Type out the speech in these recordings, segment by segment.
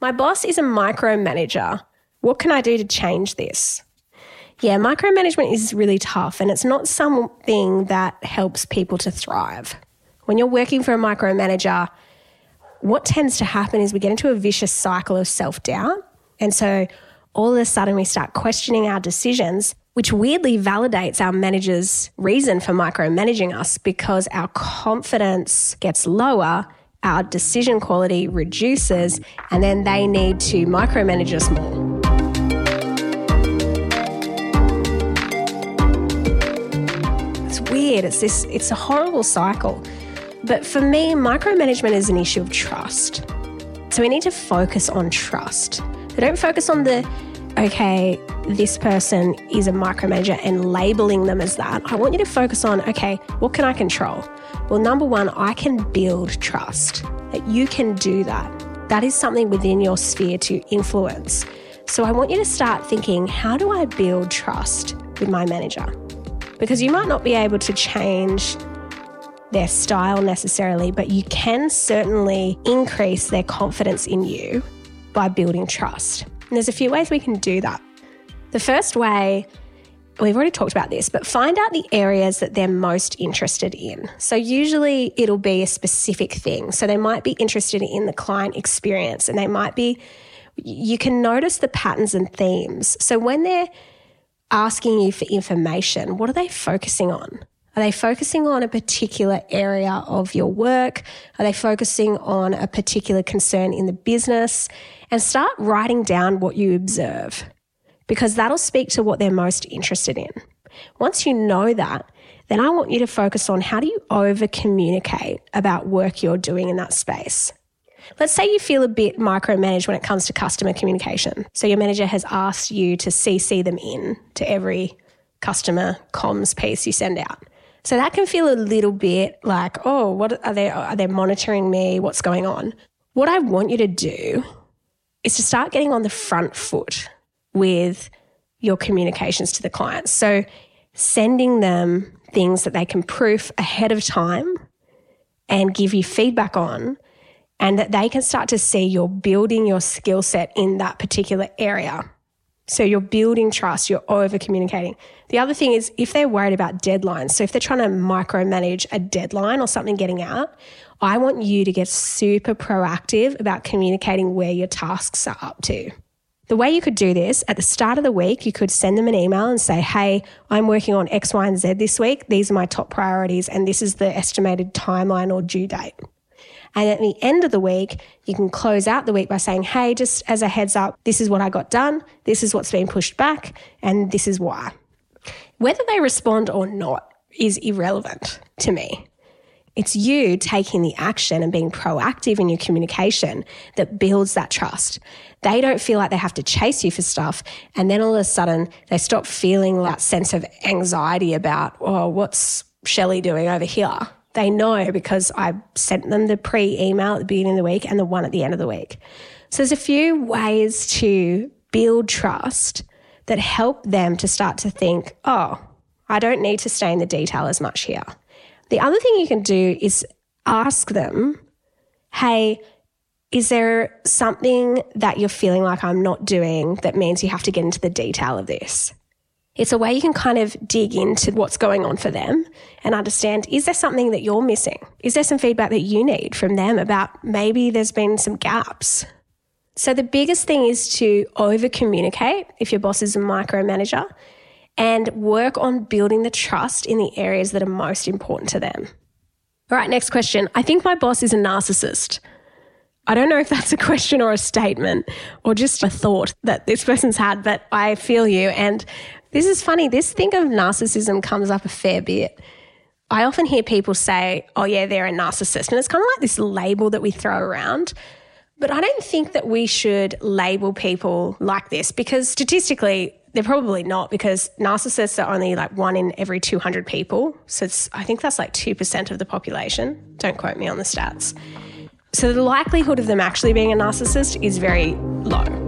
My boss is a micromanager. What can I do to change this? Yeah, micromanagement is really tough and it's not something that helps people to thrive. When you're working for a micromanager, what tends to happen is we get into a vicious cycle of self doubt. And so all of a sudden we start questioning our decisions, which weirdly validates our manager's reason for micromanaging us because our confidence gets lower, our decision quality reduces, and then they need to micromanage us more. It's weird. It's this it's a horrible cycle. But for me, micromanagement is an issue of trust. So we need to focus on trust. So don't focus on the, okay, this person is a micromanager and labeling them as that. I want you to focus on, okay, what can I control? Well, number one, I can build trust that you can do that. That is something within your sphere to influence. So I want you to start thinking, how do I build trust with my manager? Because you might not be able to change their style necessarily, but you can certainly increase their confidence in you by building trust. And there's a few ways we can do that. The first way, we've already talked about this, but find out the areas that they're most interested in. So usually it'll be a specific thing. So they might be interested in the client experience and they might be, you can notice the patterns and themes. So when they're asking you for information, what are they focusing on? Are they focusing on a particular area of your work? Are they focusing on a particular concern in the business? And start writing down what you observe because that'll speak to what they're most interested in. Once you know that, then I want you to focus on how do you over communicate about work you're doing in that space. Let's say you feel a bit micromanaged when it comes to customer communication. So your manager has asked you to CC them in to every customer comms piece you send out. So that can feel a little bit like, oh, what are they are they monitoring me? What's going on? What I want you to do is to start getting on the front foot with your communications to the clients. So sending them things that they can proof ahead of time and give you feedback on and that they can start to see you're building your skill set in that particular area. So you're building trust, you're over communicating. The other thing is if they're worried about deadlines, so if they're trying to micromanage a deadline or something getting out, I want you to get super proactive about communicating where your tasks are up to. The way you could do this at the start of the week, you could send them an email and say, Hey, I'm working on X, Y, and Z this week. These are my top priorities, and this is the estimated timeline or due date. And at the end of the week, you can close out the week by saying, hey, just as a heads up, this is what I got done, this is what's been pushed back, and this is why. Whether they respond or not is irrelevant to me. It's you taking the action and being proactive in your communication that builds that trust. They don't feel like they have to chase you for stuff. And then all of a sudden they stop feeling that sense of anxiety about, oh, what's Shelley doing over here? They know because I sent them the pre email at the beginning of the week and the one at the end of the week. So there's a few ways to build trust that help them to start to think, oh, I don't need to stay in the detail as much here. The other thing you can do is ask them, hey, is there something that you're feeling like I'm not doing that means you have to get into the detail of this? It's a way you can kind of dig into what's going on for them and understand is there something that you're missing? Is there some feedback that you need from them about maybe there's been some gaps? So, the biggest thing is to over communicate if your boss is a micromanager and work on building the trust in the areas that are most important to them. All right, next question. I think my boss is a narcissist. I don't know if that's a question or a statement or just a thought that this person's had, but I feel you. And this is funny. This thing of narcissism comes up a fair bit. I often hear people say, oh, yeah, they're a narcissist. And it's kind of like this label that we throw around. But I don't think that we should label people like this because statistically, they're probably not because narcissists are only like one in every 200 people. So it's, I think that's like 2% of the population. Don't quote me on the stats. So the likelihood of them actually being a narcissist is very low.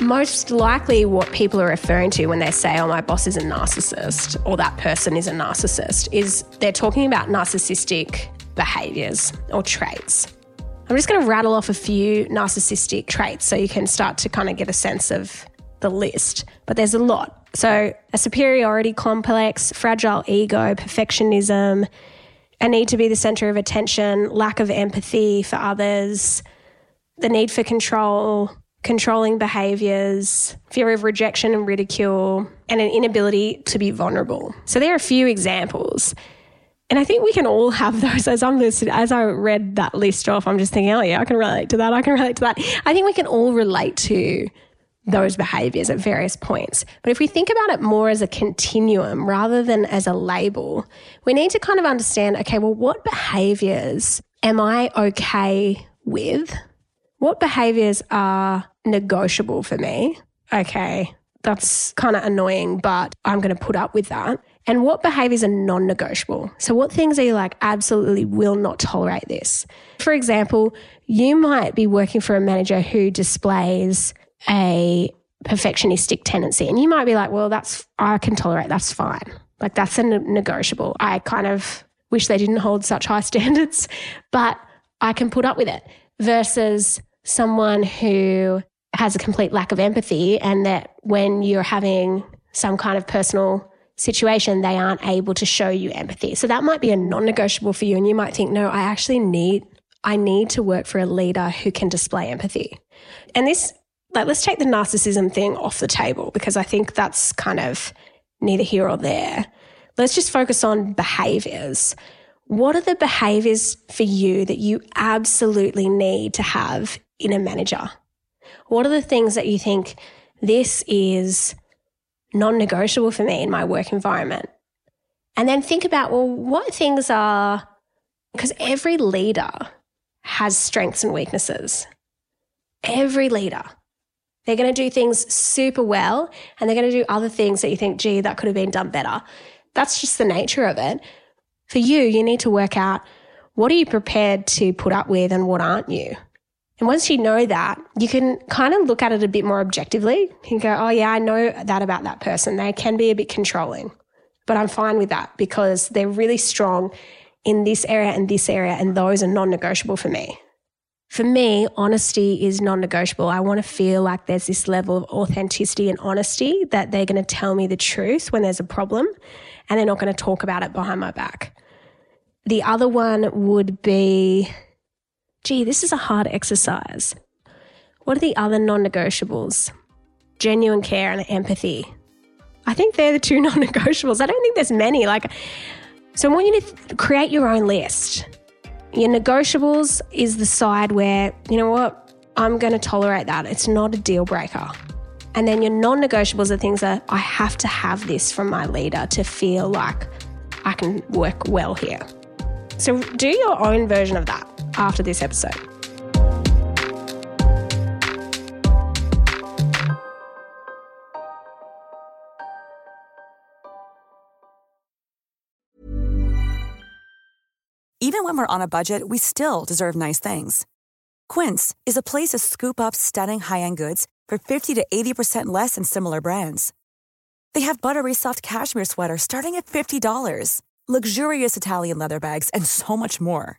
Most likely what people are referring to when they say, oh, my boss is a narcissist or that person is a narcissist is they're talking about narcissistic behaviors or traits. I'm just going to rattle off a few narcissistic traits so you can start to kind of get a sense of the list, but there's a lot. So, a superiority complex, fragile ego, perfectionism, a need to be the center of attention, lack of empathy for others, the need for control, controlling behaviors, fear of rejection and ridicule, and an inability to be vulnerable. So, there are a few examples. And I think we can all have those. As I'm listening, as I read that list off, I'm just thinking, oh yeah, I can relate to that. I can relate to that. I think we can all relate to those behaviors at various points. But if we think about it more as a continuum rather than as a label, we need to kind of understand, okay, well, what behaviors am I okay with? What behaviors are negotiable for me? Okay, that's kind of annoying, but I'm going to put up with that. And what behaviors are non negotiable? So, what things are you like, absolutely will not tolerate this? For example, you might be working for a manager who displays a perfectionistic tendency, and you might be like, well, that's, I can tolerate, that's fine. Like, that's a negotiable. I kind of wish they didn't hold such high standards, but I can put up with it versus someone who has a complete lack of empathy and that when you're having some kind of personal situation, they aren't able to show you empathy. So that might be a non-negotiable for you. And you might think, no, I actually need, I need to work for a leader who can display empathy. And this, like, let's take the narcissism thing off the table because I think that's kind of neither here or there. Let's just focus on behaviors. What are the behaviors for you that you absolutely need to have in a manager? What are the things that you think this is non negotiable for me in my work environment. And then think about, well, what things are, because every leader has strengths and weaknesses. Every leader. They're going to do things super well and they're going to do other things that you think, gee, that could have been done better. That's just the nature of it. For you, you need to work out what are you prepared to put up with and what aren't you? And once you know that, you can kind of look at it a bit more objectively. Can go, oh, yeah, I know that about that person. They can be a bit controlling, but I'm fine with that because they're really strong in this area and this area, and those are non negotiable for me. For me, honesty is non negotiable. I want to feel like there's this level of authenticity and honesty that they're going to tell me the truth when there's a problem and they're not going to talk about it behind my back. The other one would be gee, this is a hard exercise. What are the other non negotiables? Genuine care and empathy. I think they're the two non negotiables. I don't think there's many. Like, so I want you to create your own list. Your negotiables is the side where, you know what, I'm going to tolerate that. It's not a deal breaker. And then your non negotiables are things that I have to have this from my leader to feel like I can work well here. So do your own version of that after this episode. Even when we're on a budget, we still deserve nice things. Quince is a place to scoop up stunning high end goods for 50 to 80% less than similar brands. They have buttery soft cashmere sweaters starting at $50, luxurious Italian leather bags, and so much more.